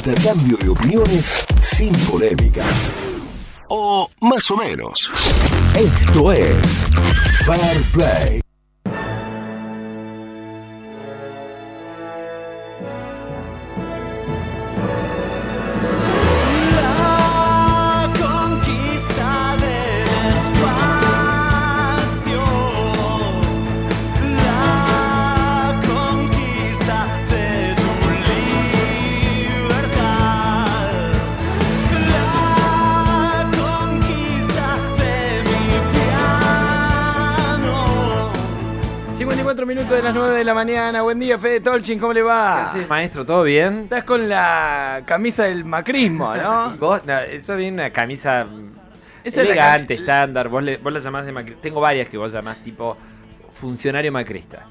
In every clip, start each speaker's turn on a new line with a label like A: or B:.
A: intercambio de opiniones sin polémicas. O más o menos. Esto es Fair Play.
B: Minutos de las 9 de la mañana. Buen día, Fede Tolchin, ¿cómo le va?
C: Sí, maestro, ¿todo bien?
B: Estás con la camisa del macrismo, ¿no?
C: Vos, no, eso viene una camisa
B: Esa es la
C: elegante, estándar. Vos, le- vos la llamás de macri- Tengo varias que vos llamás tipo funcionario macrista.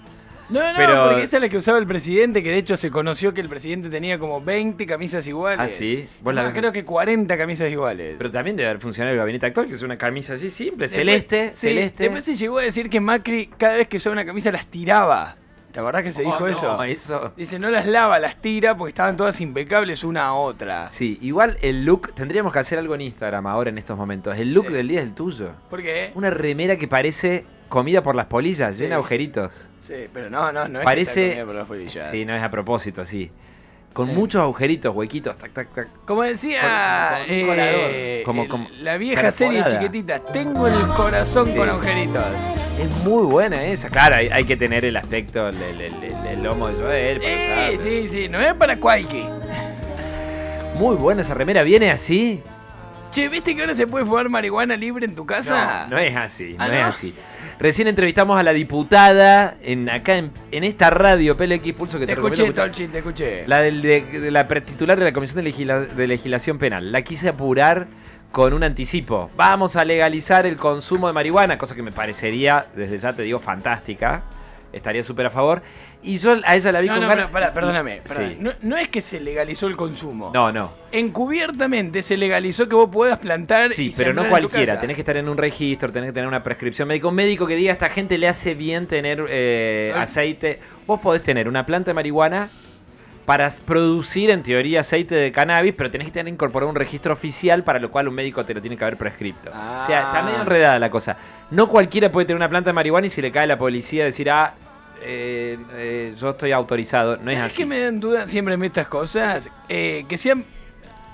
B: No, no,
C: Pero-
B: porque esa es la que usaba el presidente, que de hecho se conoció que el presidente tenía como 20 camisas iguales.
C: Ah, ¿sí? Vos la
B: No,
C: ves-
B: creo que 40 camisas iguales.
C: Pero también debe haber funcionario del gabinete actual, que es una camisa así simple,
B: Después-
C: celeste,
B: sí,
C: celeste.
B: Después se llegó a decir que Macri cada vez que usaba una camisa las tiraba. ¿Te acordás que se dijo
C: Oh, no,
B: eso?
C: eso.
B: Dice, no las lava, las tira porque estaban todas impecables una a otra.
C: Sí, igual el look, tendríamos que hacer algo en Instagram ahora en estos momentos. El look del día es el tuyo.
B: ¿Por qué?
C: Una remera que parece comida por las polillas,
B: Sí.
C: llena de agujeritos.
B: Sí, pero no, no, no es
C: Parece-
B: comida por las polillas.
C: Sí, no es a propósito, así. Con
B: Sí.
C: muchos agujeritos, huequitos, tac, tac, tac.
B: Como decía
C: Con-
B: eh,
C: colador, como-
B: el-
C: como
B: la vieja serie chiquitita, tengo el corazón
C: Sí.
B: con agujeritos.
C: Es muy buena esa. Claro, hay, hay que tener el aspecto, el, lomo de Joel.
B: Eh,
C: usarlo.
B: sí, sí, no es para cualquier.
C: Muy buena esa remera. ¿Viene así?
B: Che, ¿viste que ahora se puede fumar marihuana libre en tu casa?
C: No, no es así, no
B: Ah,
C: es
B: ¿no?
C: así. Recién entrevistamos a la diputada en acá en, en esta radio PLX Pulso que
B: Te
C: te,
B: escuché. Tolchin, te escuché.
C: La del, de, de la titular de la Comisión de, Legisla- de Legislación Penal. La quise apurar con un anticipo. Vamos a legalizar el consumo de marihuana, cosa que me parecería, desde ya te digo, fantástica. Estaría súper a favor. Y yo a ella la vi
B: No,
C: con
B: no,
C: ganas-
B: pará, perdóname. perdóname.
C: Sí.
B: No, no es que se legalizó el consumo.
C: No, no.
B: Encubiertamente se legalizó que vos puedas plantar
C: Sí,
B: y
C: pero no cualquiera. Tenés que estar en un registro, tenés que tener una prescripción médica. Un médico que diga a esta gente le hace bien tener eh, aceite. Vos podés tener una planta de marihuana para producir, en teoría, aceite de cannabis, pero tenés que tener incorporado un registro oficial para lo cual un médico te lo tiene que haber prescripto. O sea, está
B: Ah.
C: medio enredada la cosa. No cualquiera puede tener una planta de marihuana y si le cae la policía decir, ah, eh, eh, yo estoy autorizado. No es
B: ¿Sabés
C: así.
B: que me dan duda siempre en estas cosas? Eh, que sean...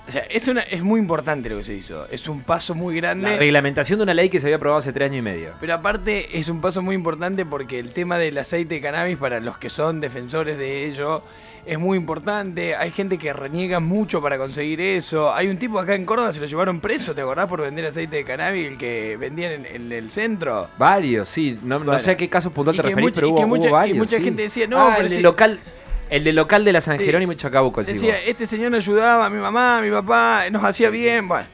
B: O sea, es, una, es muy importante lo que se hizo. Es un paso muy grande.
C: La reglamentación de una ley que se había aprobado hace tres años y medio.
B: Pero aparte es un paso muy importante porque el tema del aceite de cannabis, para los que son defensores de ello, es muy importante. Hay gente que reniega mucho para conseguir eso. Hay un tipo acá en Córdoba, se lo llevaron preso, ¿te acordás? Por vender aceite de cannabis, el que vendían en, en el centro.
C: Varios, sí. No, no sé a qué caso puntual te referís,
B: mucha-
C: pero hubo,
B: que
C: hubo
B: mucha- y
C: varios.
B: mucha
C: sí.
B: gente decía, no,
C: Ah,
B: pero
C: el local, el de local de la San
B: Sí.
C: Jerónimo y Chacabuco,
B: Decía,
C: vos.
B: este señor nos ayudaba a mi mamá, a mi papá, nos hacía bien. Bueno,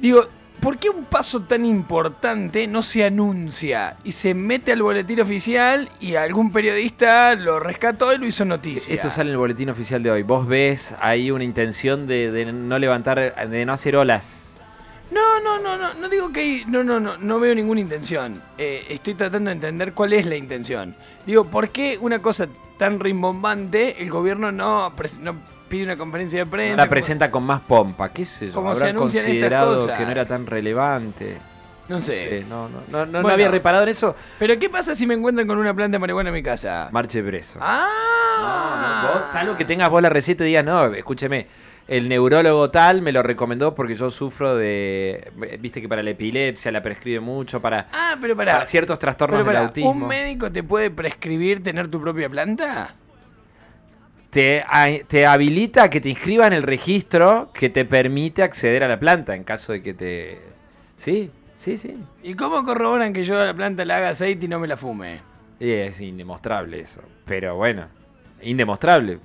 B: digo, ¿por qué un paso tan importante no se anuncia y se mete al boletín oficial y algún periodista lo rescató y lo hizo noticia?
C: Esto sale en el boletín oficial de hoy. Vos ves ahí una intención de, de no levantar, de no hacer olas.
B: No, no, no, no, no digo que hay- no, no, no, no veo ninguna intención. Eh, estoy tratando de entender cuál es la intención. Digo, ¿por qué una cosa tan rimbombante el gobierno no, no pide una conferencia de prensa?
C: La presenta con más pompa. ¿Qué sé yo?
B: Como
C: Habrán considerado que no era tan relevante.
B: No sé.
C: Sí, no, no, no, no, no
B: Bueno.
C: había reparado en eso.
B: Pero ¿qué pasa si me encuentran con una planta de marihuana en mi casa?
C: Marche preso.
B: Ah,
C: No, no, vos, salvo que tengas vos la receta y digas, no, escúcheme, el neurólogo tal me lo recomendó porque yo sufro de. Viste que para la epilepsia la prescribe mucho, para,
B: Ah, pero
C: para ciertos trastornos
B: Pero pará,
C: del autismo.
B: ¿Un médico te puede prescribir tener tu propia planta?
C: Te, te habilita a que te inscribas en el registro que te permite acceder a la planta en caso de que te. Sí, sí, sí.
B: ¿Y cómo corroboran que yo a la planta le haga aceite y no me la fume?
C: Y es indemostrable eso. Pero bueno, indemostrable.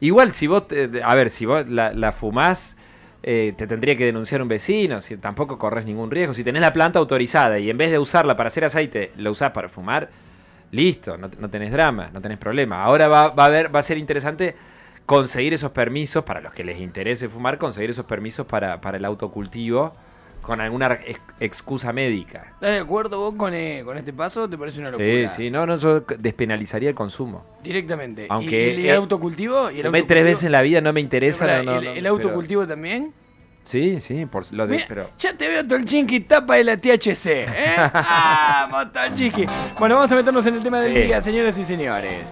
C: Igual si vos, te- a ver, si vos la, la fumás, eh, te tendría que denunciar un vecino, si tampoco corres ningún riesgo. Si tenés la planta autorizada y en vez de usarla para hacer aceite, la usás para fumar, listo, no, no tenés drama, no tenés problema. Ahora va, va a haber, va a ser interesante conseguir esos permisos, para los que les interese fumar, conseguir esos permisos para, para el autocultivo, con alguna ex- excusa médica.
B: ¿Estás de acuerdo vos con, eh, con este paso? ¿Te parece una
C: Sí,
B: locura?
C: sí, no, no, yo despenalizaría el consumo.
B: Directamente.
C: Aunque,
B: ¿Y el,
C: eh,
B: autocultivo? ¿Y el
C: Tomé tres
B: autocultivo?
C: veces en la vida, no me interesa.
B: Pará,
C: no, no,
B: ¿El, el
C: pero-
B: autocultivo también?
C: Sí, sí, por lo de.
B: Mira,
C: pero,
B: Ya te veo todo el chinqui tapa de la THC, ¿eh? ¡Vamos, chinqui! Bueno, vamos a meternos en el tema del
C: Sí.
B: día, señoras y señores.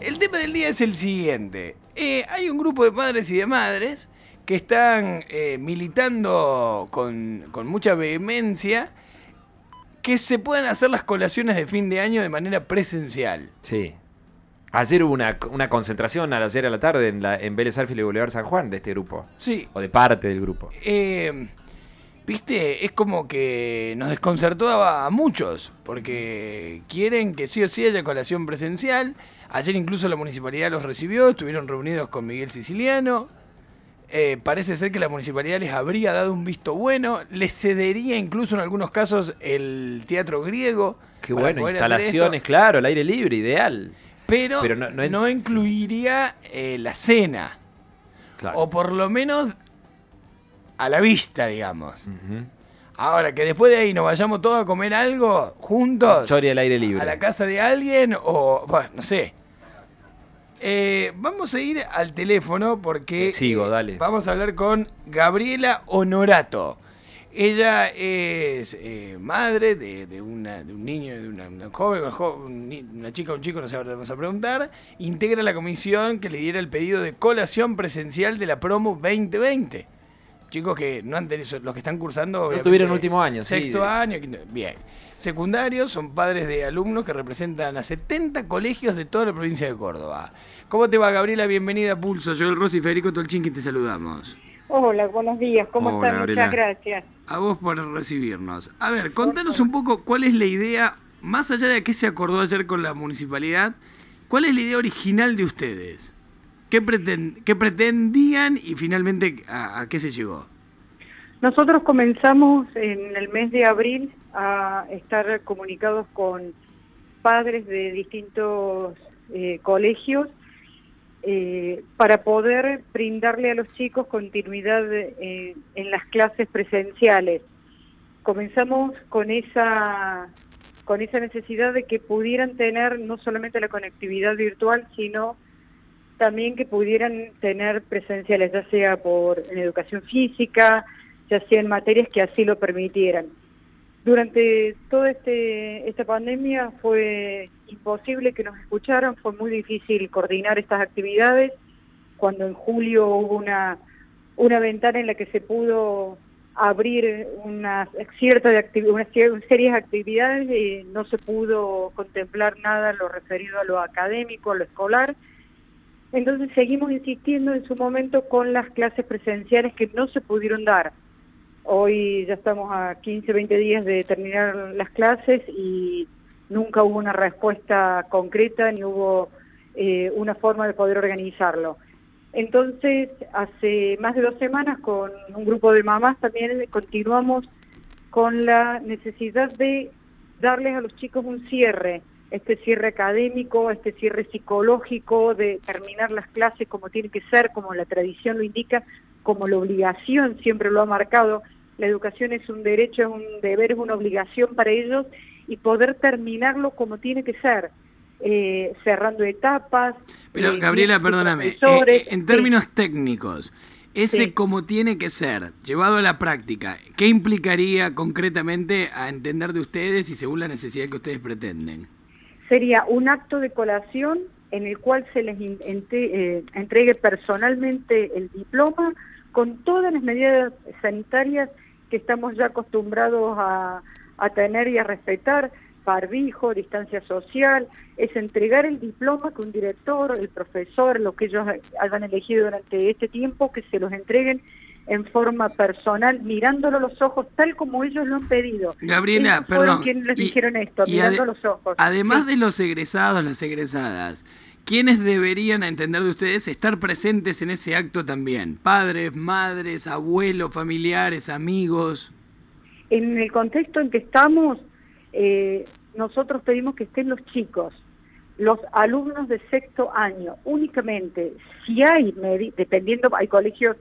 B: El tema del día es el siguiente. Eh, hay un grupo de padres y de madres que están eh, militando con, con mucha vehemencia que se puedan hacer las colaciones de fin de año de manera presencial.
C: sí. Ayer hubo una, una concentración, ayer a la tarde, en, la, en Vélez Arfield y Boulevard San Juan, de este grupo.
B: Sí,
C: O de parte del grupo.
B: Eh, Viste, es como que nos desconcertó a, muchos, porque quieren que sí o sí haya colación presencial. Ayer incluso la municipalidad los recibió, estuvieron reunidos con Miguel Siciliano. Eh, parece ser que la municipalidad les habría dado un visto bueno, les cedería incluso en algunos casos el teatro griego.
C: Qué bueno, instalaciones, claro, al aire libre, ideal.
B: Pero,
C: pero no-
B: no,
C: no en-
B: incluiría eh, la cena,
C: Claro.
B: o por lo menos a la vista, digamos. Ahora, que después de ahí nos vayamos todos a comer algo juntos
C: Chori al aire libre.
B: a la casa de alguien o, bueno, no sé. Eh, vamos a ir al teléfono porque
C: sigo,
B: eh,
C: dale.
B: vamos a hablar con Gabriela Honorato. Ella es eh, madre de, de una- de un niño, de una, una joven, una, jo- un ni- una chica, un chico, no sé, ahora vamos a preguntar. Integra la comisión que le diera el pedido de colación presencial de la promo 2020. Chicos que no han tenido, los que están cursando. obviamente,
C: tuvieron último año,
B: Sexto año, quinto- bien. Secundarios son padres de alumnos que representan a 70 colegios de toda la provincia de Córdoba. ¿Cómo te va, Gabriela? Bienvenida a Pulso. Yo, el Rosy y Federico Tolchinqui, te saludamos.
D: Hola, buenos días, ¿cómo
B: Hola,
D: están? Muchas gracias.
B: A vos por recibirnos. A ver, contanos un poco cuál es la idea, más allá de qué se acordó ayer con la municipalidad, cuál es la idea original de ustedes. ¿Qué, preten- qué pretendían y finalmente a, a qué se llegó?
D: Nosotros comenzamos en el mes de abril a estar comunicados con padres de distintos eh, colegios eh, para poder brindarle a los chicos continuidad eh, en las clases presenciales. Comenzamos con esa con esa necesidad de que pudieran tener no solamente la conectividad virtual, sino también que pudieran tener presenciales, ya sea por en educación física, ya sea en materias que así lo permitieran. Durante toda este, esta pandemia fue imposible que nos escucharan, fue muy difícil coordinar estas actividades. Cuando en julio hubo una, una ventana en la que se pudo abrir una cierta de una serie de actividades, eh, no se pudo contemplar nada lo referido a lo académico, a lo escolar. Entonces seguimos insistiendo en su momento con las clases presenciales que no se pudieron dar. Hoy ya estamos a 15, 20 días de terminar las clases y nunca hubo una respuesta concreta ni hubo eh, una forma de poder organizarlo. Entonces, hace más de dos semanas con un grupo de mamás también continuamos con la necesidad de darles a los chicos un cierre, este cierre académico, este cierre psicológico, de terminar las clases como tiene que ser, como la tradición lo indica, como la obligación siempre lo ha marcado. La educación es un derecho, es un deber, es una obligación para ellos y poder terminarlo como tiene que ser, eh, cerrando etapas.
B: Pero,
D: eh,
B: Gabriela, perdóname, eh, en
D: Sí.
B: términos técnicos, ese
D: Sí.
B: como tiene que ser, llevado a la práctica, ¿qué implicaría concretamente a entender de ustedes y según la necesidad que ustedes pretenden?
D: sería un acto de colación en el cual se les eh, entregue personalmente el diploma con todas las medidas sanitarias que estamos ya acostumbrados a, a tener y a respetar, barbijo, distancia social, es entregar el diploma que un director, el profesor, lo que ellos hayan elegido durante este tiempo, que se los entreguen en forma personal, mirándolo a los ojos, tal como ellos lo han pedido.
B: Gabriela, perdón.
D: quienes les
B: y-
D: dijeron esto, mirando los ojos.
B: Además
D: Sí.
B: de los egresados, las egresadas, ¿quiénes deberían, a entender de ustedes, estar presentes en ese acto también? Padres, madres, abuelos, familiares, amigos.
D: En el contexto en que estamos, eh, nosotros pedimos que estén los chicos, los alumnos de sexto año, únicamente. Si hay, dependiendo, hay colegios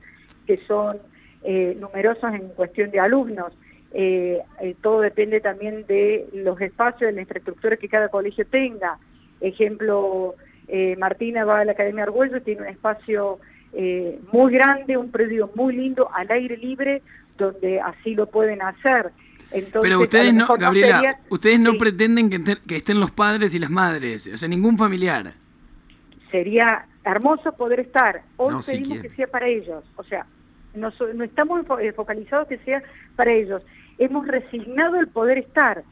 D: que son eh, numerosos en cuestión de alumnos, eh, eh, todo depende también de los espacios, de la infraestructura que cada colegio tenga. Ejemplo, eh, Martina va a la Academia Argüello, tiene un espacio eh, muy grande, un predio muy lindo, al aire libre, donde así lo pueden hacer. Entonces,
B: Pero ustedes no, Gabriela,
D: sería-
B: ustedes no
D: sí,
B: pretenden que, estén los padres y las madres, o sea, ningún familiar.
D: sería hermoso poder estar. Hoy
C: No, si
D: pedimos que sea para ellos. O sea, no, no estamos enfo- eh, focalizados que sea para ellos. Hemos resignado el poder estar.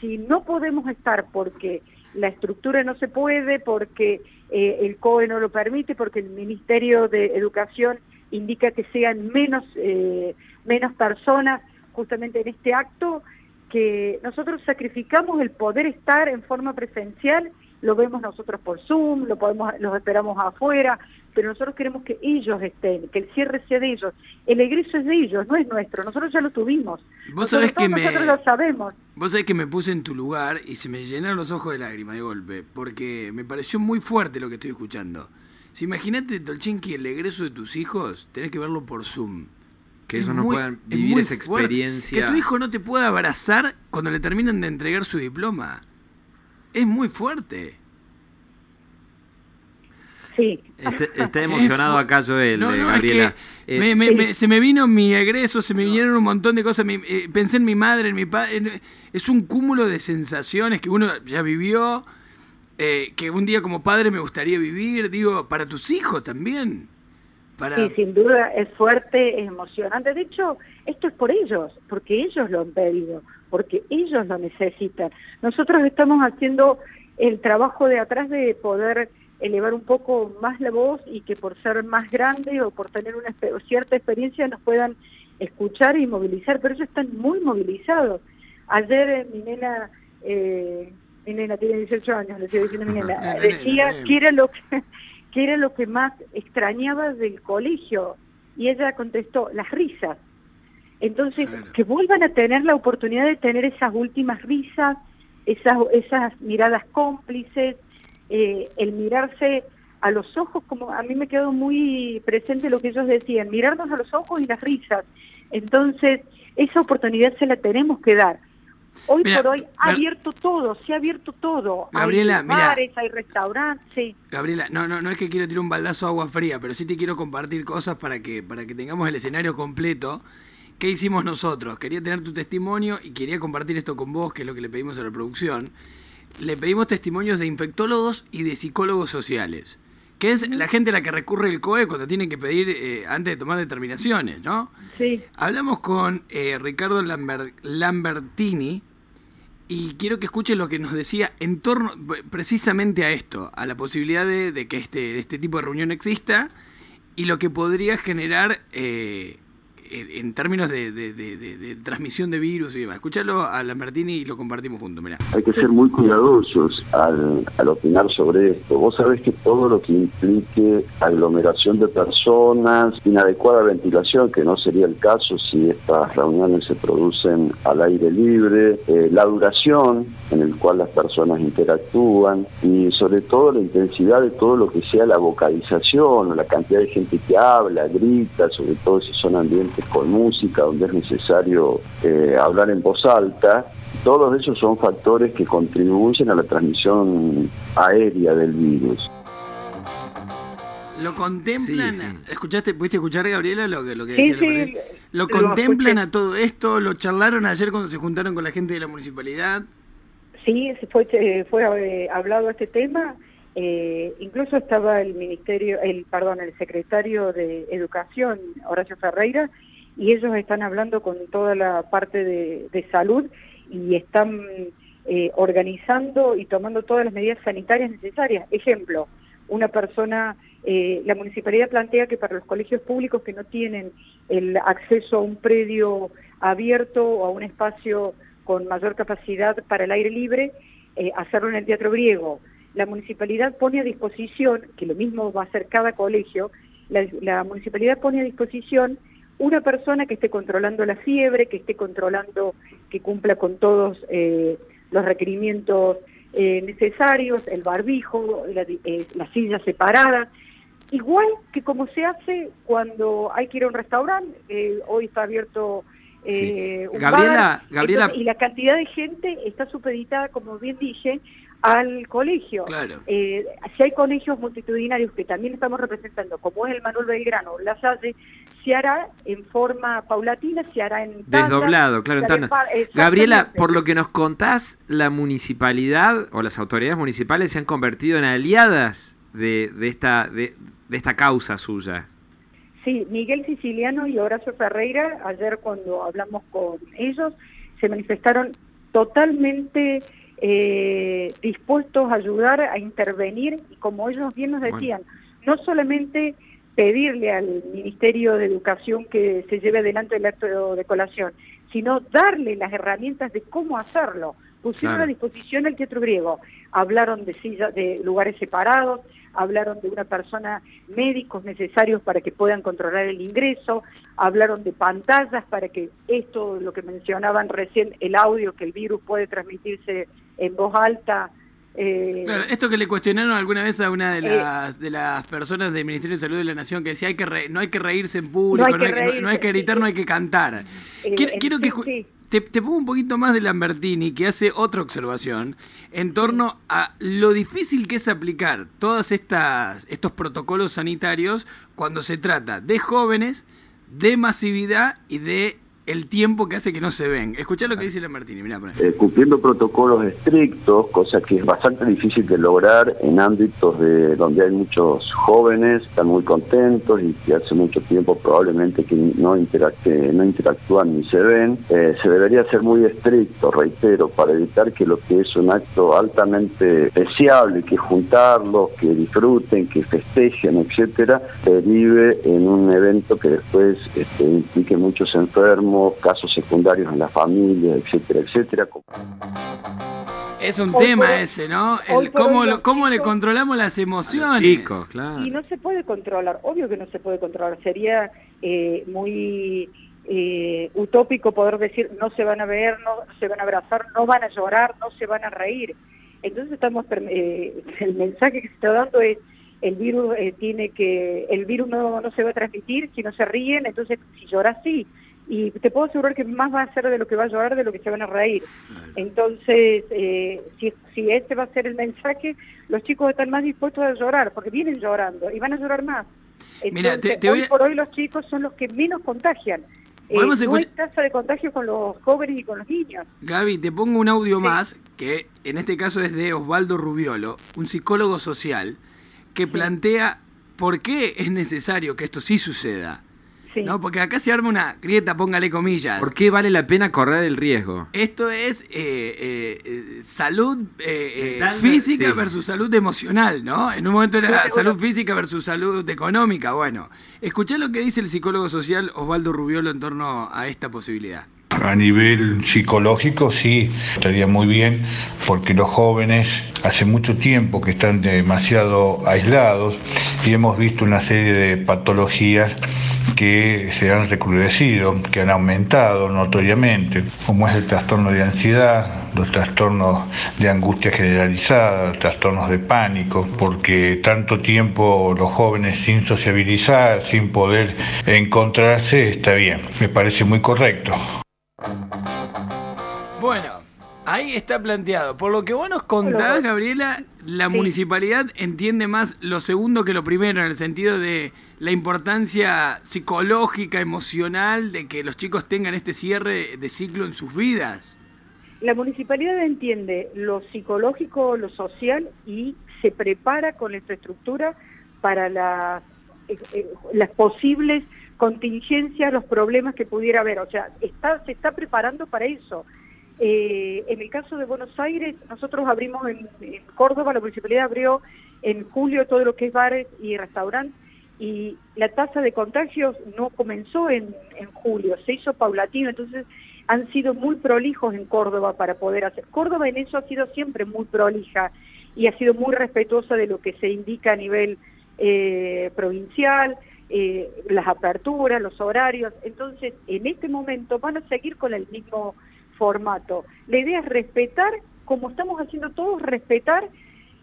D: Si no podemos estar porque la estructura no se puede, porque eh, el COE no lo permite, porque el Ministerio de Educación indica que sean menos, eh, menos personas justamente en este acto, que nosotros sacrificamos el poder estar en forma presencial, lo vemos nosotros por Zoom, lo podemos, los esperamos afuera, pero nosotros queremos que ellos estén, que el cierre sea de ellos. El egreso es de ellos, no es nuestro, nosotros ya lo tuvimos.
B: Vos sabés que me-
D: Nosotros lo sabemos.
B: Vos sabés que me puse en tu lugar y se me llenaron los ojos de lágrimas de golpe, porque me pareció muy fuerte lo que estoy escuchando. Si imagínate, Tolchinki, el egreso de tus hijos, tenés que verlo por Zoom.
C: Que
B: Es
C: ellos no
B: muy-
C: puedan vivir esa
B: fuerte.
C: experiencia.
B: Que tu hijo no te pueda abrazar cuando le terminan de entregar su diploma. Es muy fuerte.
D: Sí.
C: Está, está emocionado acá Joel,
B: No,
C: eh,
B: es que
C: Eh,
B: me- me-
D: sí.
B: me- se me vino mi egreso, se me vinieron un montón de cosas. mi- eh, pensé en mi madre, en mi padre. Es un cúmulo de sensaciones que uno ya vivió, eh, que un día como padre me gustaría vivir. Digo, para tus hijos también. Para...
D: Sí, sin duda es fuerte, es emocionante. De hecho, esto es por ellos, porque ellos lo han pedido, porque ellos lo necesitan. Nosotros estamos haciendo el trabajo de atrás de poder elevar un poco más la voz y que por ser más grande o por tener una cierta experiencia nos puedan escuchar y movilizar, pero ellos están muy movilizados. Ayer eh, mi nena, eh, mi nena tiene 18 años, le sigo diciendo mi nena,
B: Nena,
D: decía
B: nena.
D: que era lo que que era lo que más extrañaba del colegio. Y ella contestó, las risas. Entonces,
B: Claro.
D: que vuelvan a tener la oportunidad de tener esas últimas risas, esas, esas miradas cómplices, eh, el mirarse a los ojos, como a mí me quedó muy presente lo que ellos decían, mirarnos a los ojos y las risas. Entonces, esa oportunidad se la tenemos que dar. Hoy
B: Mira,
D: por hoy ha abierto todo, se ha abierto todo.
B: Gabriela,
D: hay
B: mira.
D: bares, hay restaurantes, sí.
B: Gabriela, no, no, no es que quiero tirar un baldazo de agua fría, pero sí te quiero compartir cosas para que, para que tengamos el escenario completo. ¿Qué hicimos nosotros? Quería tener tu testimonio y quería compartir esto con vos, que es lo que le pedimos a la producción. Le pedimos testimonios de infectólogos y de psicólogos sociales, que es la gente a la que recurre el COE cuando tienen que pedir eh, antes de tomar determinaciones, ¿no?
D: Sí.
B: Hablamos con eh, Ricardo Lamber- Lambertini y quiero que escuchen lo que nos decía en torno precisamente a esto, a la posibilidad de, de que este, de este tipo de reunión exista y lo que podría generar eh, en, términos de, transmisión de virus y demás. Escúchalo a Lambertini y lo compartimos juntos, mirá.
E: hay que ser muy cuidadosos al, al opinar sobre esto. Vos sabés que todo lo que implique aglomeración de personas, inadecuada ventilación, que no sería el caso si estas reuniones se producen al aire libre, eh, la duración en el cual las personas interactúan y sobre todo la intensidad de todo lo que sea la vocalización, o la cantidad de gente que habla, grita, sobre todo si son ambientes con música, donde es necesario eh, hablar en voz alta, todos esos son factores que contribuyen a la transmisión aérea del virus.
B: ¿Lo contemplan?
C: Sí, sí.
B: ¿Escuchaste, pudiste escuchar, Gabriela, lo que, lo que
D: Sí,
B: decía
D: sí,
B: Lambertini? ¿Lo contemplan a todo esto? ¿Lo charlaron ayer cuando se juntaron con la gente de la municipalidad?
D: Sí, fue, fue eh, hablado este tema. Eh, incluso estaba el ministerio, el perdón, el secretario de Educación, Horacio Ferreira, y ellos están hablando con toda la parte de, salud y están eh, organizando y tomando todas las medidas sanitarias necesarias. Ejemplo, una persona, eh, la municipalidad plantea que para los colegios públicos que no tienen el acceso a un predio abierto o a un espacio con mayor capacidad para el aire libre, eh, hacerlo en el Teatro Griego. La municipalidad pone a disposición, que lo mismo va a hacer cada colegio, la, la municipalidad pone a disposición una persona que esté controlando la fiebre, que esté controlando, que cumpla con todos eh, los requerimientos eh, necesarios, el barbijo, la, eh, las sillas separadas, igual que como se hace cuando hay que ir a un restaurante, eh, hoy está abierto eh, un
C: Gabriela-
D: bar.
C: Gabriela-
D: Entonces, y la cantidad de gente está supeditada, como bien dije, al colegio.
B: Claro.
D: Eh, si hay colegios multitudinarios que también estamos representando, como es el Manuel Belgrano o La Salle, se hará en forma paulatina, se hará en tanda,
C: Desdoblado, claro, en tanda.
D: par-
C: Gabriela, por lo que nos contás, la municipalidad o las autoridades municipales se han convertido en aliadas de, de esta, de, de esta causa suya.
D: Sí, Miguel Siciliano y Horacio Ferreira, ayer cuando hablamos con ellos, se manifestaron totalmente eh, dispuestos a ayudar, a intervenir, y como ellos bien nos
C: Bueno.
D: decían, no solamente pedirle al Ministerio de Educación que se lleve adelante el acto de colación, sino darle las herramientas de cómo hacerlo. Pusieron
C: Claro.
D: a disposición el teatro griego, hablaron de sillas, de lugares separados, hablaron de una persona, médicos necesarios para que puedan controlar el ingreso, hablaron de pantallas para que esto, lo que mencionaban recién, el audio, que el virus puede transmitirse en voz alta. eh,
B: Claro, esto que le cuestionaron alguna vez a una de
D: Eh,
B: las, de las personas del Ministerio de Salud de la Nación que decía hay que re- no hay que reírse en público,
D: No hay
B: no
D: que
B: hay no- hay que gritar,
D: sí.
B: no hay que cantar.
D: Eh,
B: quiero que
D: sí,
B: te, te pongo un poquito más de Lambertini que hace otra observación en torno a lo difícil que es aplicar todas estas estos protocolos sanitarios cuando se trata de jóvenes, de masividad y de el tiempo que hace que no se ven. Escuchá lo que dice Lambertini, mirá, por ahí.
E: eh, cumpliendo protocolos estrictos, cosa que es bastante difícil de lograr en ámbitos de donde hay muchos jóvenes, están muy contentos y que hace mucho tiempo probablemente que no, interactúan ni se ven, eh, se debería ser muy estricto, reitero, para evitar que lo que es un acto altamente deseable, que juntarlos, que disfruten, que festejen, etcétera, derive en un evento que después este, implique muchos enfermos, casos secundarios en la familia, etcétera, etcétera.
B: Es un
D: Hoy
B: tema
D: por
B: ese, ¿no? El cómo, lo- le controlamos las emociones.
C: Chicos, claro.
D: Y no se puede controlar, obvio que no se puede controlar. Sería eh, muy eh, utópico poder decir no se van a ver, no, se van a abrazar, no van a llorar, no se van a reír. Entonces estamos eh, el mensaje que se está dando es el virus eh, tiene que el virus no, no se va a transmitir si no se ríen, entonces si lloras sí. Y te puedo asegurar que más va a ser de lo que va a llorar de lo que se van a reír. Entonces, eh, si, si este va a ser el mensaje, los chicos están más dispuestos a llorar, porque vienen llorando y van a llorar más.
B: Mira, te- te
D: hoy
B: a-
D: por hoy los chicos son los que menos contagian. Eh, no hay tasa de contagio con los jóvenes y con los niños.
B: Gaby, te pongo un audio más, que en este caso es de Osvaldo Rubiolo, un psicólogo social, que plantea por qué es necesario que esto sí suceda.
D: Sí.
B: ¿no? Porque acá se arma una grieta, póngale comillas.
C: ¿Por qué vale la pena correr el riesgo?
B: Esto es eh, eh, eh, salud eh, eh, física
C: sí.
B: versus salud emocional, ¿no? En un momento era
D: Sí,
B: salud física versus salud económica. Bueno, escuchá lo que dice el psicólogo social Osvaldo Rubiolo en torno a esta posibilidad.
F: A nivel psicológico sí, estaría muy bien porque los jóvenes hace mucho tiempo que están demasiado aislados y hemos visto una serie de patologías que se han recrudecido, que han aumentado notoriamente, como es el trastorno de ansiedad, los trastornos de angustia generalizada, trastornos de pánico, porque tanto tiempo los jóvenes sin sociabilizar, sin poder encontrarse, está bien, me parece muy correcto.
B: Ahí está planteado. Por lo que vos nos contás, Gabriela, la
D: sí.
B: municipalidad entiende más lo segundo que lo primero, en el sentido de la importancia psicológica, emocional, de que los chicos tengan este cierre de ciclo en sus vidas.
D: La municipalidad entiende lo psicológico, lo social y se prepara con la infraestructura para las, eh, eh, las posibles contingencias, los problemas que pudiera haber. O sea, está, se está preparando para eso. Eh, en el caso de Buenos Aires, nosotros abrimos en, en Córdoba, la municipalidad abrió en julio todo lo que es bares y restaurantes y la tasa de contagios no comenzó en, en julio, se hizo paulatino, entonces han sido muy prolijos en Córdoba para poder hacer. Córdoba en eso ha sido siempre muy prolija y ha sido muy respetuosa de lo que se indica a nivel eh, provincial, eh, las aperturas, los horarios. Entonces, en este momento van a seguir con el mismo formato. La idea es respetar, como estamos haciendo todos, respetar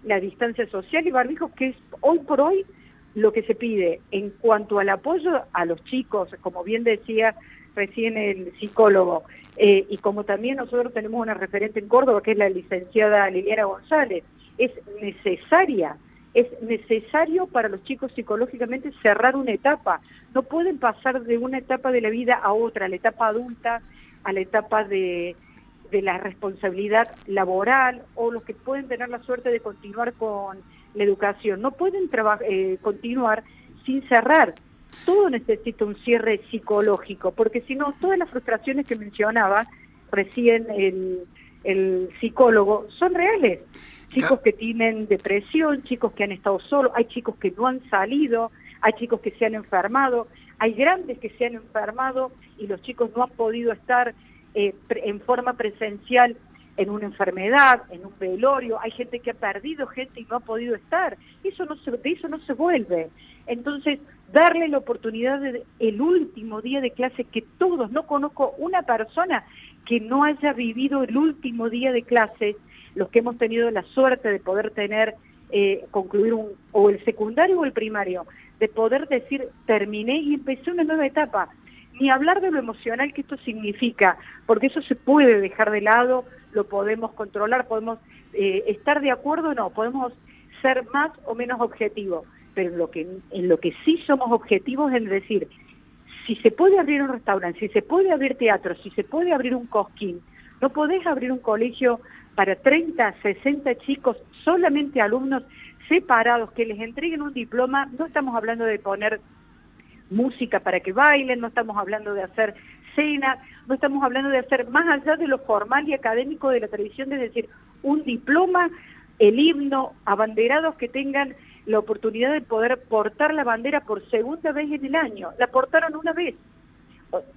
D: la distancia social y barbijo, que es hoy por hoy lo que se pide en cuanto al apoyo a los chicos, como bien decía recién el psicólogo. Eh, y como también nosotros tenemos una referente en Córdoba, que es la licenciada Liliana González, es necesaria, es necesario para los chicos psicológicamente cerrar una etapa. No pueden pasar de una etapa de la vida a otra, la etapa adulta, a la etapa de, de la responsabilidad laboral o los que pueden tener la suerte de continuar con la educación. No pueden eh, continuar sin cerrar. Todo necesita un cierre psicológico, porque si no, todas las frustraciones que mencionaba recién el, el psicólogo son reales. Chicos que tienen depresión, chicos que han estado solos, hay chicos que no han salido, hay chicos que se han enfermado, hay grandes que se han enfermado y los chicos no han podido estar eh, en forma presencial en una enfermedad, en un velorio, hay gente que ha perdido gente y no ha podido estar. Eso no se, de eso no se vuelve. Entonces, darle la oportunidad de el último día de clase que todos, no conozco una persona que no haya vivido el último día de clase, los que hemos tenido la suerte de poder tener, eh, concluir un, o el secundario o el primario, de poder decir, terminé y empecé una nueva etapa. Ni hablar de lo emocional que esto significa, porque eso se puede dejar de lado, lo podemos controlar, podemos eh, estar de acuerdo o no, podemos ser más o menos objetivos, pero en lo que, en lo que sí somos objetivos es decir, si se puede abrir un restaurante, si se puede abrir teatro, si se puede abrir un cosquín, no podés abrir un colegio para 30, 60 chicos, solamente alumnos separados, que les entreguen un diploma, no estamos hablando de poner música para que bailen, no estamos hablando de hacer cena, no estamos hablando de hacer más allá de lo formal y académico de la tradición, es decir, un diploma, el himno, abanderados que tengan la oportunidad de poder portar la bandera por segunda vez en el año. La portaron una vez.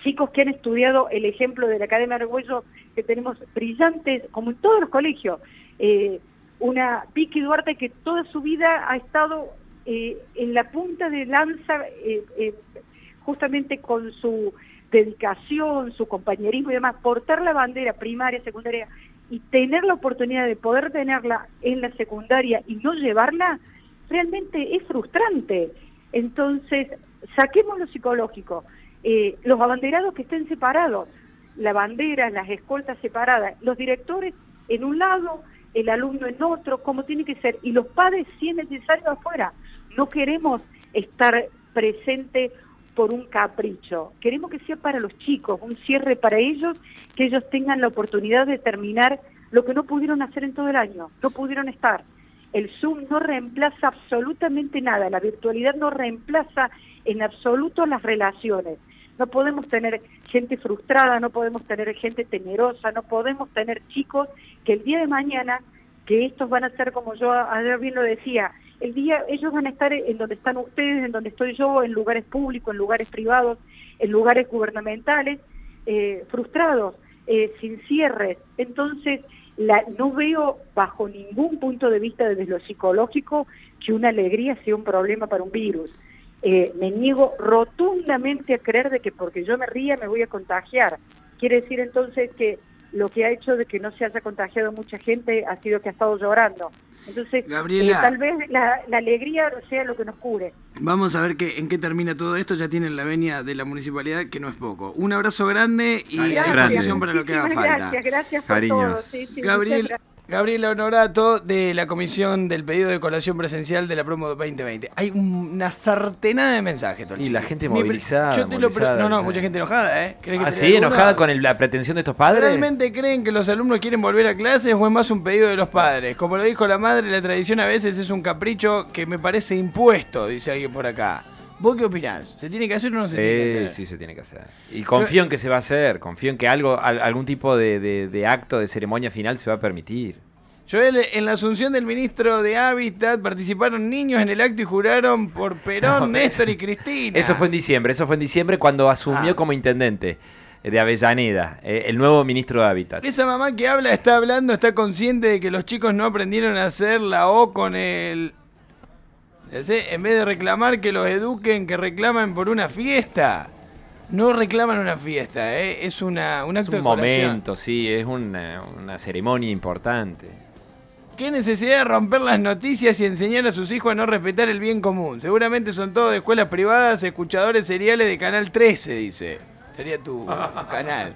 D: Chicos que han estudiado el ejemplo de la Academia Argüello, que tenemos brillantes, como en todos los colegios. Eh, una Vicky Duarte que toda su vida ha estado eh, en la punta de lanza, eh, eh, justamente con su dedicación, su compañerismo y demás, portar la bandera primaria, secundaria y tener la oportunidad de poder tenerla en la secundaria y no llevarla, realmente es frustrante. Entonces, saquemos lo psicológico. Eh, los abanderados que estén separados, la bandera, las escoltas separadas, los directores en un lado, el alumno en otro, como tiene que ser, y los padres si es necesario afuera. No queremos estar presente por un capricho, queremos que sea para los chicos, un cierre para ellos, que ellos tengan la oportunidad de terminar lo que no pudieron hacer en todo el año, no pudieron estar. El Zoom no reemplaza absolutamente nada, la virtualidad no reemplaza en absoluto las relaciones. No podemos tener gente frustrada, no podemos tener gente temerosa, no podemos tener chicos que el día de mañana, que estos van a ser como yo ayer bien lo decía, el día ellos van a estar en donde están ustedes, en donde estoy yo, en lugares públicos, en lugares privados, en lugares gubernamentales, eh, frustrados, eh, sin cierres. Entonces, la, no veo bajo ningún punto de vista desde lo psicológico que una alegría sea un problema para un virus. Eh, me niego rotundamente a creer de que porque yo me ría me voy a contagiar. Quiere decir entonces que lo que ha hecho de que no se haya contagiado mucha gente ha sido que ha estado llorando. Entonces,
B: Gabriela.
D: eh, tal vez la, la alegría sea lo que nos cure.
B: Vamos a ver qué, en qué termina todo esto. Ya tienen la venia de la municipalidad, que no es poco. Un abrazo grande y a
C: Gracias.
B: disposición para lo que haga falta.
D: Gracias, gracias por
C: Cariños.
D: todo. Sí, sí,
B: Gabriel. Gabriela Honorato de la comisión del pedido de colación presencial de la promo 2020. Hay una sartenada de mensajes. Tolchi.
C: Y la gente movilizada,
B: Yo te lo
C: movilizada,
B: no, no,
C: sí.
B: mucha gente enojada, ¿eh? ¿Crees que
C: ¿Ah, sí? ¿Enojada con el- la pretensión de estos padres?
B: ¿Realmente creen que los alumnos quieren volver a clases o es más un pedido de los padres? Como lo dijo la madre, la tradición a veces es un capricho que me parece impuesto, dice alguien por acá. ¿Vos qué opinás? ¿Se tiene que hacer o no se tiene que
C: Sí,
B: hacer?
C: sí se tiene que hacer. Y confío en que se va a hacer, confío en que algo, al- algún tipo de, de- de acto, de ceremonia final se va a permitir.
B: Joel, en la asunción del ministro de Hábitat participaron niños en el acto y juraron por Perón,
C: No,
B: Néstor y Cristina.
C: Eso fue en diciembre, eso fue en diciembre cuando asumió
B: Ah.
C: como intendente de Avellaneda, eh, el nuevo ministro de Hábitat.
B: Esa mamá que habla está hablando, está consciente de que los chicos no aprendieron a hacer la O con el... En vez de reclamar que los eduquen, que reclaman por una fiesta. No reclaman una fiesta, ¿eh? es una, un
C: Es
B: acto
C: un
B: de colación.
C: momento, sí, es una, una ceremonia importante.
B: ¿Qué necesidad de romper las noticias y enseñar a sus hijos a no respetar el bien común? Seguramente son todos de escuelas privadas, escuchadores seriales de Canal 13, dice. Sería tu, tu canal.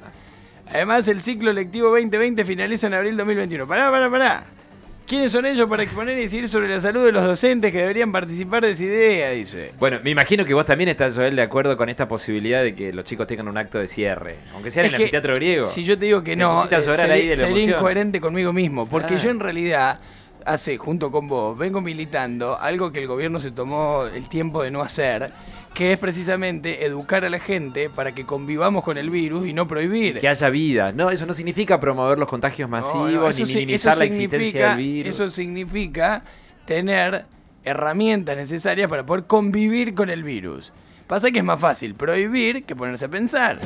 B: Además, el ciclo lectivo 2020 finaliza en abril 2021. Pará, pará, pará. ¿Quiénes son ellos para exponer y decidir sobre la salud de los docentes que deberían participar de esa idea? Dice.
C: Bueno, me imagino que vos también estás, Joel, de acuerdo con esta posibilidad de que los chicos tengan un acto de cierre. Aunque sea en el anfiteatro griego.
B: Si yo te digo que
C: Te
B: no, eh, sería, incoherente conmigo mismo. Porque
C: Ah.
B: yo en realidad, hace, junto con vos, vengo militando algo que el gobierno se tomó el tiempo de no hacer, que es precisamente educar a la gente para que convivamos con el virus y no prohibir.
C: Que haya vida. No, eso no significa promover los contagios masivos
B: no,
C: ni minimizar la existencia
B: significa-
C: del virus.
B: Eso significa tener herramientas necesarias para poder convivir con el virus. Pasa que es más fácil prohibir que ponerse a pensar.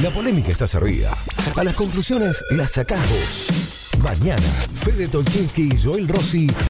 A: La polémica está servida. A las conclusiones las sacás vos. Mañana, Fede Tolchinsky y Joel Rossi